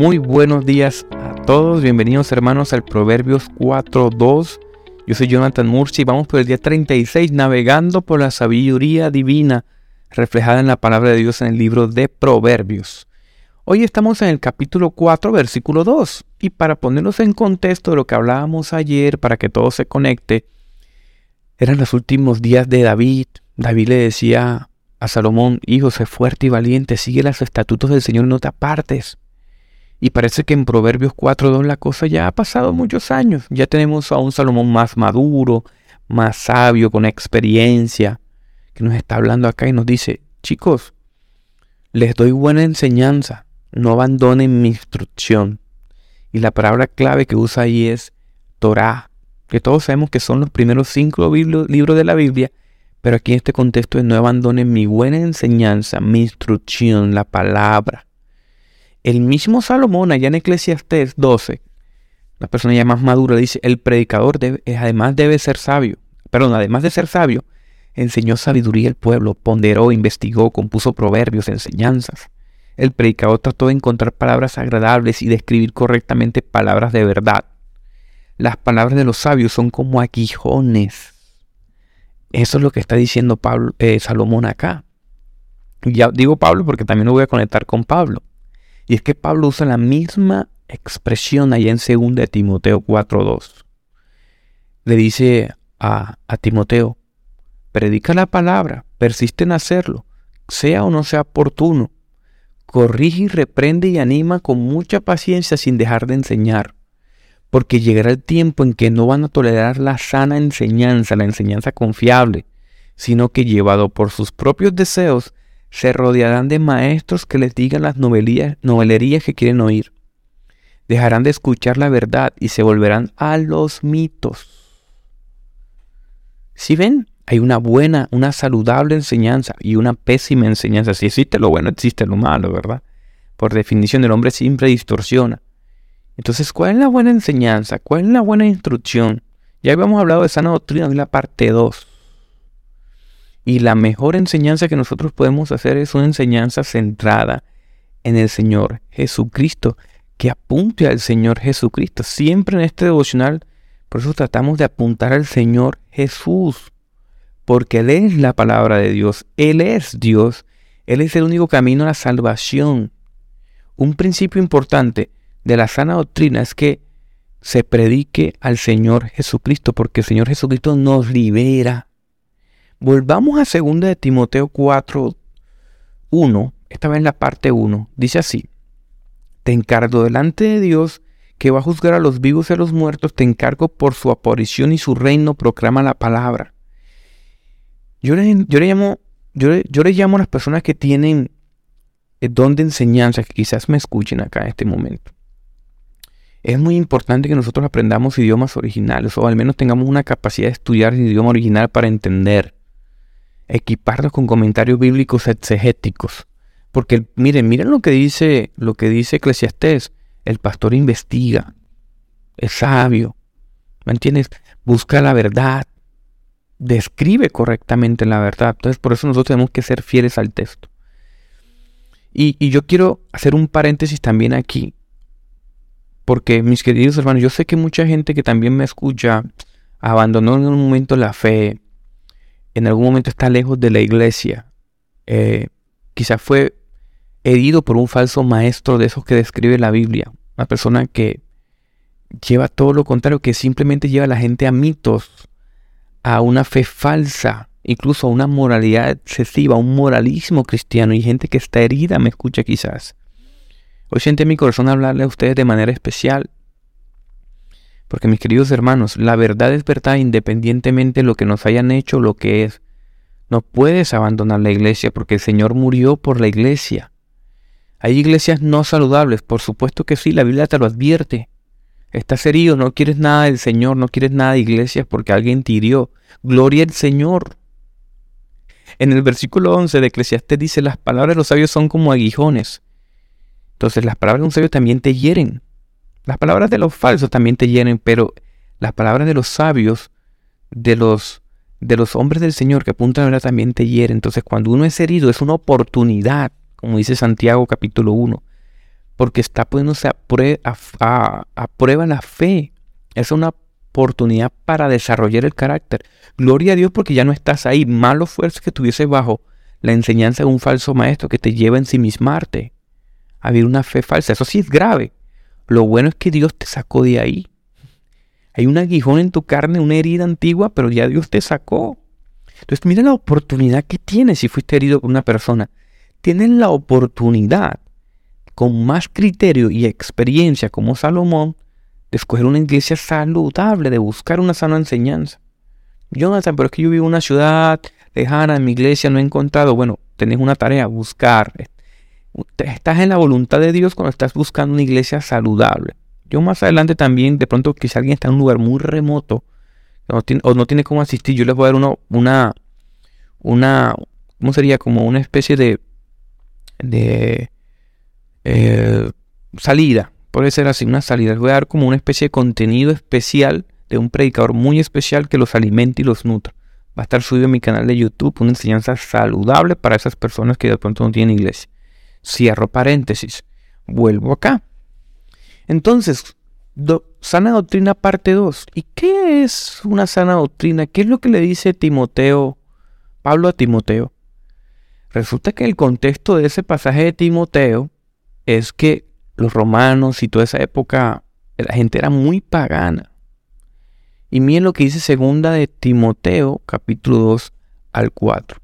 Muy buenos días a todos, bienvenidos hermanos al Proverbios 4.2. Yo soy Jonathan Murci y vamos por el día 36 navegando por la sabiduría divina reflejada en la palabra de Dios en el libro de Proverbios. Hoy estamos en el capítulo 4, versículo 2. Y para ponernos en contexto de lo que hablábamos ayer, para que todo se conecte, eran los últimos días de David. David le decía a Salomón, hijo, sé fuerte y valiente, sigue los estatutos del Señor, no te apartes. Y parece que en Proverbios 4.2 la cosa ya ha pasado muchos años. Ya tenemos a un Salomón más maduro, más sabio, con experiencia, que nos está hablando acá y nos dice, chicos, les doy buena enseñanza, no abandonen mi instrucción. Y la palabra clave que usa ahí es Torah, que todos sabemos que son los primeros cinco libros de la Biblia, pero aquí en este contexto es no abandonen mi buena enseñanza, mi instrucción, la palabra. El mismo Salomón, allá en Eclesiastés 12, la persona ya más madura, dice, el predicador debe, además debe ser sabio. Perdón, además de ser sabio, enseñó sabiduría al pueblo, ponderó, investigó, compuso proverbios, enseñanzas. El predicador trató de encontrar palabras agradables y de escribir correctamente palabras de verdad. Las palabras de los sabios son como aguijones. Eso es lo que está diciendo Pablo, eh, Salomón acá. Ya digo Pablo porque también lo voy a conectar con Pablo. Y es que Pablo usa la misma expresión allá en 2 de Timoteo 4.2. Le dice a, a Timoteo, predica la palabra, persiste en hacerlo, sea o no sea oportuno. Corrige y reprende y anima con mucha paciencia sin dejar de enseñar, porque llegará el tiempo en que no van a tolerar la sana enseñanza, la enseñanza confiable, sino que llevado por sus propios deseos se rodearán de maestros que les digan las novelerías que quieren oír. Dejarán de escuchar la verdad y se volverán a los mitos. Si ven, hay una buena, una saludable enseñanza y una pésima enseñanza. Si existe lo bueno, existe lo malo, ¿verdad? Por definición, el hombre siempre distorsiona. Entonces, ¿cuál es la buena enseñanza? ¿Cuál es la buena instrucción? Ya habíamos hablado de sana doctrina en la parte 2. Y la mejor enseñanza que nosotros podemos hacer es una enseñanza centrada en el Señor Jesucristo, que apunte al Señor Jesucristo. Siempre en este devocional, por eso tratamos de apuntar al Señor Jesús, porque Él es la palabra de Dios, Él es Dios, Él es el único camino a la salvación. Un principio importante de la sana doctrina es que se predique al Señor Jesucristo, porque el Señor Jesucristo nos libera Volvamos a 2 de Timoteo 4, 1, esta vez en la parte 1. Dice así, te encargo delante de Dios que va a juzgar a los vivos y a los muertos, te encargo por su aparición y su reino, proclama la palabra. Yo le, yo llamo, yo yo le llamo a las personas que tienen el don de enseñanza, que quizás me escuchen acá en este momento. Es muy importante que nosotros aprendamos idiomas originales o al menos tengamos una capacidad de estudiar el idioma original para entender equiparnos con comentarios bíblicos exegéticos. Porque miren, miren lo que dice, lo que dice Eclesiastés. El pastor investiga, es sabio, ¿me entiendes? Busca la verdad, describe correctamente la verdad. Entonces, por eso nosotros tenemos que ser fieles al texto. Y, y yo quiero hacer un paréntesis también aquí. Porque, mis queridos hermanos, yo sé que mucha gente que también me escucha abandonó en un momento la fe, en algún momento está lejos de la iglesia. Eh, quizás fue herido por un falso maestro de esos que describe la Biblia. Una persona que lleva todo lo contrario, que simplemente lleva a la gente a mitos, a una fe falsa, incluso a una moralidad excesiva, a un moralismo cristiano. Y gente que está herida me escucha quizás. Hoy siente mi corazón hablarle a ustedes de manera especial porque mis queridos hermanos, la verdad es verdad independientemente de lo que nos hayan hecho lo que es. No puedes abandonar la iglesia porque el Señor murió por la iglesia. Hay iglesias no saludables, por supuesto que sí, la Biblia te lo advierte. Estás herido, no quieres nada del Señor, no quieres nada de iglesias porque alguien te hirió. Gloria al Señor. En el versículo 11 de Eclesiastés dice, las palabras de los sabios son como aguijones. Entonces las palabras de un sabio también te hieren. Las palabras de los falsos también te llenen, pero las palabras de los sabios, de los, de los hombres del Señor que apuntan a la verdad también te hieren. Entonces, cuando uno es herido, es una oportunidad, como dice Santiago capítulo 1, porque está poniéndose a, a prueba la fe. Es una oportunidad para desarrollar el carácter. Gloria a Dios porque ya no estás ahí. Malo fuerza que estuviese bajo la enseñanza de un falso maestro que te lleva a ensimismarte, a vivir una fe falsa. Eso sí es grave. Lo bueno es que Dios te sacó de ahí. Hay un aguijón en tu carne, una herida antigua, pero ya Dios te sacó. Entonces mira la oportunidad que tienes si fuiste herido por una persona. Tienes la oportunidad, con más criterio y experiencia como Salomón, de escoger una iglesia saludable, de buscar una sana enseñanza. Jonathan, pero es que yo vivo en una ciudad lejana, en mi iglesia no he encontrado. Bueno, tenés una tarea, buscar. Estás en la voluntad de Dios cuando estás buscando una iglesia saludable. Yo más adelante también, de pronto, que si alguien está en un lugar muy remoto o no tiene cómo asistir, yo les voy a dar uno, una, una, ¿cómo sería? Como una especie de, de eh, salida puede ser así una salida. Les voy a dar como una especie de contenido especial de un predicador muy especial que los alimente y los nutra. Va a estar subido en mi canal de YouTube una enseñanza saludable para esas personas que de pronto no tienen iglesia. Cierro paréntesis. Vuelvo acá. Entonces, sana doctrina parte 2. ¿Y qué es una sana doctrina? ¿Qué es lo que le dice Timoteo, Pablo a Timoteo? Resulta que el contexto de ese pasaje de Timoteo es que los romanos y toda esa época, la gente era muy pagana. Y miren lo que dice segunda de Timoteo, capítulo 2 al 4.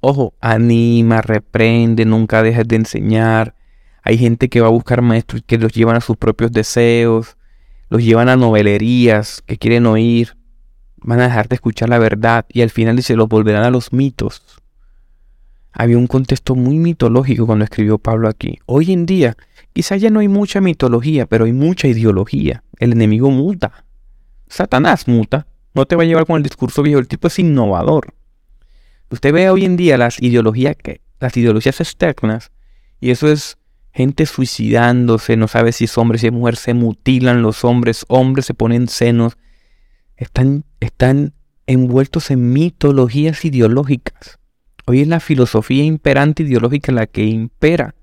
Ojo, anima, reprende, nunca dejes de enseñar. Hay gente que va a buscar maestros que los llevan a sus propios deseos, los llevan a novelerías que quieren oír, van a dejar de escuchar la verdad y al final dice, los volverán a los mitos. Había un contexto muy mitológico cuando escribió Pablo aquí. Hoy en día Quizá ya no hay mucha mitología, pero hay mucha ideología. El enemigo muta. Satanás muta. No te va a llevar con el discurso viejo. El tipo es innovador. Usted ve hoy en día las ideologías, las ideologías externas, y eso es gente suicidándose, no sabe si es hombre, si es mujer, se mutilan los hombres, hombres se ponen senos. Están, están envueltos en mitologías ideológicas. Hoy es la filosofía imperante ideológica la que impera.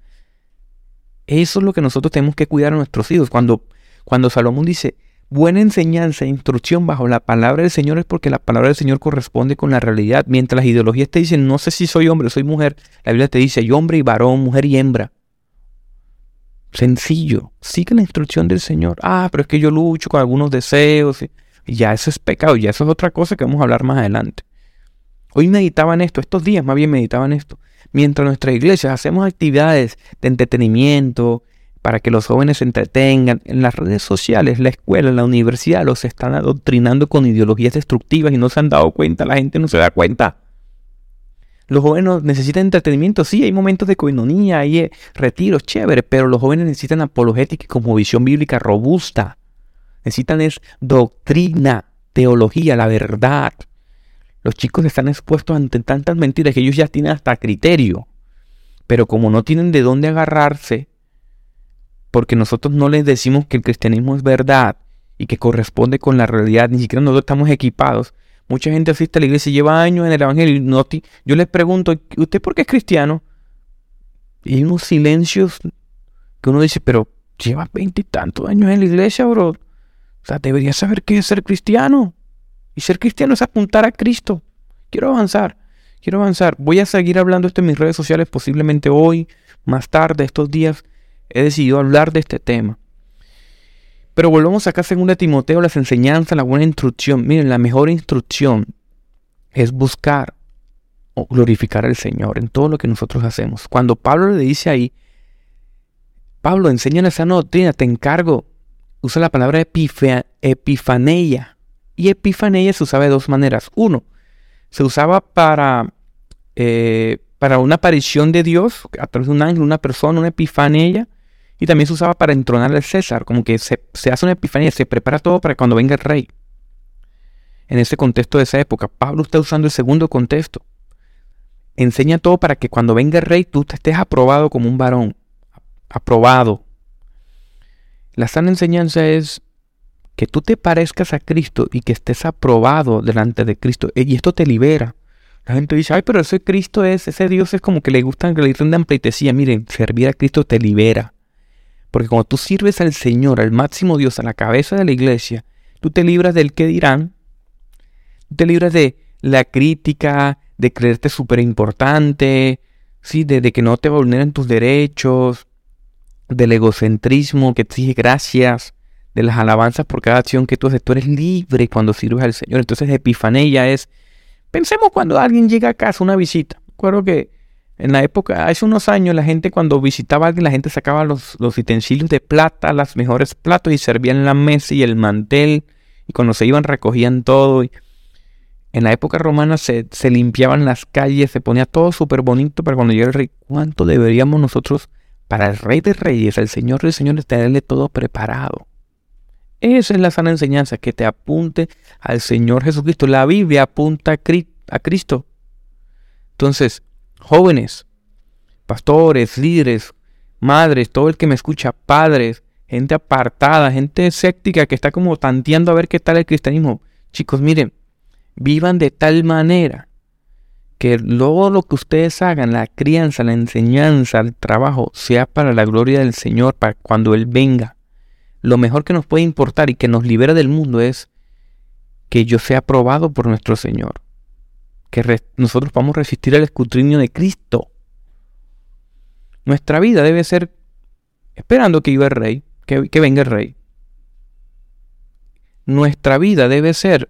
Eso es lo que nosotros tenemos que cuidar a nuestros hijos. Cuando, cuando Salomón dice, buena enseñanza e instrucción bajo la palabra del Señor es porque la palabra del Señor corresponde con la realidad. Mientras las ideologías te dicen, no sé si soy hombre o soy mujer, la Biblia te dice, hay hombre y varón, mujer y hembra. Sencillo, sigue la instrucción del Señor. Ah, pero es que yo lucho con algunos deseos. Y ya eso es pecado, ya eso es otra cosa que vamos a hablar más adelante. Hoy meditaban esto, estos días más bien meditaban esto mientras nuestras iglesias hacemos actividades de entretenimiento para que los jóvenes se entretengan, en las redes sociales, la escuela, la universidad los están adoctrinando con ideologías destructivas y no se han dado cuenta, la gente no se da cuenta. Los jóvenes necesitan entretenimiento, sí, hay momentos de coinonía, hay eh, retiros, chévere, pero los jóvenes necesitan apologética como visión bíblica robusta. Necesitan es doctrina, teología, la verdad. Los chicos están expuestos ante tantas mentiras que ellos ya tienen hasta criterio. Pero como no tienen de dónde agarrarse, porque nosotros no les decimos que el cristianismo es verdad y que corresponde con la realidad, ni siquiera nosotros estamos equipados. Mucha gente asiste a la iglesia y lleva años en el evangelio. Y yo les pregunto, ¿usted por qué es cristiano? Y hay unos silencios que uno dice, pero lleva veintitantos años en la iglesia, bro. O sea, deberías saber qué es ser cristiano. Y ser cristiano es apuntar a Cristo. Quiero avanzar, quiero avanzar. Voy a seguir hablando esto en mis redes sociales, posiblemente hoy, más tarde, estos días. He decidido hablar de este tema. Pero volvamos acá a 2 Timoteo, las enseñanzas, la buena instrucción. Miren, la mejor instrucción es buscar o glorificar al Señor en todo lo que nosotros hacemos. Cuando Pablo le dice ahí, Pablo, enseña esa doctrina, te encargo. Usa la palabra epifaneia y epifanía se usaba de dos maneras. Uno, se usaba para, eh, para una aparición de Dios a través de un ángel, una persona, una epifanía. Y también se usaba para entronar al César, como que se, hace una epifanía, se prepara todo para cuando venga el rey. En ese contexto de esa época, Pablo está usando el segundo contexto. Enseña todo para que cuando venga el rey tú estés aprobado como un varón. Aprobado. La sana enseñanza es que tú te parezcas a Cristo y que estés aprobado delante de Cristo. Y esto te libera. La gente dice, ay, pero ese Cristo es, ese Dios es como que le gusta que le rindan pleitesía. Miren, servir a Cristo te libera. Porque cuando tú sirves al Señor, al máximo Dios, a la cabeza de la iglesia, tú te libras del que dirán, tú te libras de la crítica, de creerte súper importante, ¿sí? de, que no te vulneren tus derechos, del egocentrismo que exige gracias, de las alabanzas por cada acción que tú haces. Tú eres libre cuando sirves al Señor. Entonces, epifanía es, pensemos cuando alguien llega a casa, una visita. Recuerdo que en la época, hace unos años, la gente cuando visitaba a alguien, la gente sacaba los, los utensilios de plata, las mejores platos y servían la mesa y el mantel. Y cuando se iban recogían todo. Y en la época romana se, se limpiaban las calles, se ponía todo súper bonito para cuando llega el rey. ¿Cuánto deberíamos nosotros, para el rey de reyes, el señor de señores, tenerle todo preparado? Esa es la sana enseñanza, que te apunte al Señor Jesucristo. La Biblia apunta a Cristo. Entonces, jóvenes, pastores, líderes, madres, todo el que me escucha, padres, gente apartada, gente escéptica que está como tanteando a ver qué tal el cristianismo. Chicos, miren, vivan de tal manera que luego lo que ustedes hagan, la crianza, la enseñanza, el trabajo, sea para la gloria del Señor, para cuando Él venga lo mejor que nos puede importar y que nos libera del mundo es que yo sea aprobado por nuestro Señor. Que nosotros podamos resistir al escrutinio de Cristo. Nuestra vida debe ser esperando que viva el rey, que, venga el rey. Nuestra vida debe ser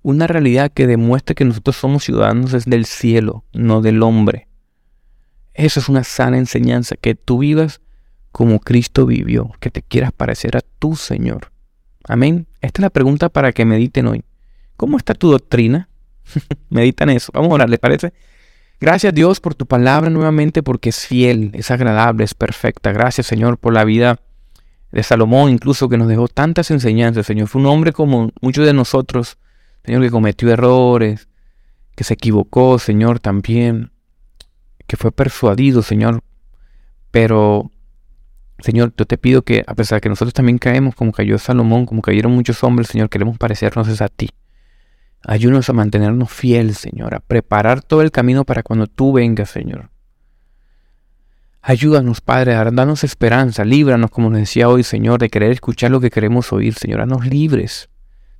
una realidad que demuestre que nosotros somos ciudadanos del cielo, no del hombre. Eso es una sana enseñanza, que tú vivas como Cristo vivió, que te quieras parecer a tu Señor. Amén. Esta es la pregunta para que mediten hoy. ¿Cómo está tu doctrina? Meditan eso. Vamos a orar, ¿les parece? Gracias Dios por tu palabra nuevamente porque es fiel, es agradable, es perfecta. Gracias Señor por la vida de Salomón, incluso que nos dejó tantas enseñanzas, Señor. Fue un hombre como muchos de nosotros, Señor, que cometió errores, que se equivocó, Señor, también, que fue persuadido, Señor, pero Señor, yo te pido que, a pesar de que nosotros también caemos, como cayó Salomón, como cayeron muchos hombres, Señor, queremos parecernos a ti. Ayúdanos a mantenernos fieles, Señor, a preparar todo el camino para cuando tú vengas, Señor. Ayúdanos, Padre, a darnos esperanza, líbranos, como nos decía hoy, Señor, de querer escuchar lo que queremos oír, Señor. Haznos libres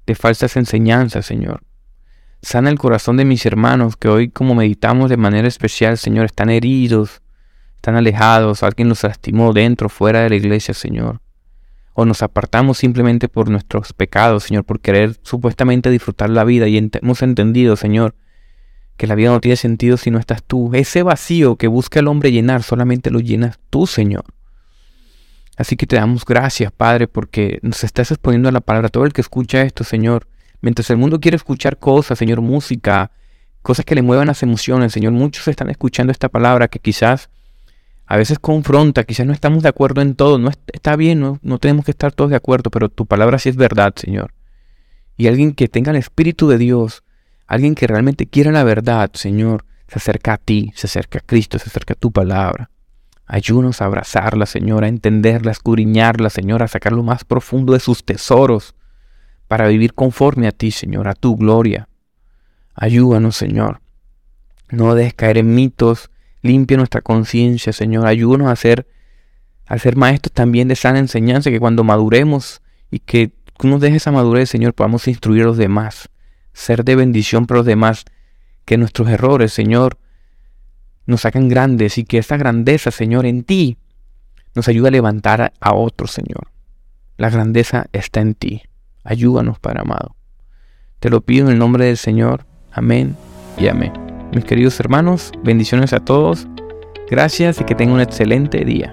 de falsas enseñanzas, Señor. Sana el corazón de mis hermanos que hoy, como meditamos de manera especial, Señor, están heridos, están alejados, alguien nos lastimó dentro, fuera de la iglesia, Señor. O nos apartamos simplemente por nuestros pecados, Señor, por querer supuestamente disfrutar la vida y hemos entendido, Señor, que la vida no tiene sentido si no estás tú. Ese vacío que busca el hombre llenar, solamente lo llenas tú, Señor. Así que te damos gracias, Padre, porque nos estás exponiendo a la palabra. Todo el que escucha esto, Señor, mientras el mundo quiere escuchar cosas, Señor, música, cosas que le muevan las emociones, Señor, muchos están escuchando esta palabra que quizás a veces confronta, quizás no estamos de acuerdo en todo, no está bien, no, tenemos que estar todos de acuerdo, pero tu palabra sí es verdad, Señor. Y alguien que tenga el Espíritu de Dios, alguien que realmente quiera la verdad, Señor, se acerca a ti, se acerca a Cristo, se acerca a tu palabra. Ayúdanos a abrazarla, Señor, a entenderla, a escudriñarla, Señor, a sacar lo más profundo de sus tesoros, para vivir conforme a ti, Señor, a tu gloria. Ayúdanos, Señor. No dejes caer en mitos, Limpia nuestra conciencia, Señor. Ayúdanos a ser, a ser maestros también de sana enseñanza, que cuando maduremos y que tú nos dejes esa madurez, Señor, podamos instruir a los demás, ser de bendición para los demás, que nuestros errores, Señor, nos hagan grandes y que esa grandeza, Señor, en ti, nos ayude a levantar a otros, Señor. La grandeza está en ti. Ayúdanos, Padre amado. Te lo pido en el nombre del Señor. Amén y amén. Mis queridos hermanos, bendiciones a todos. Gracias y que tengan un excelente día.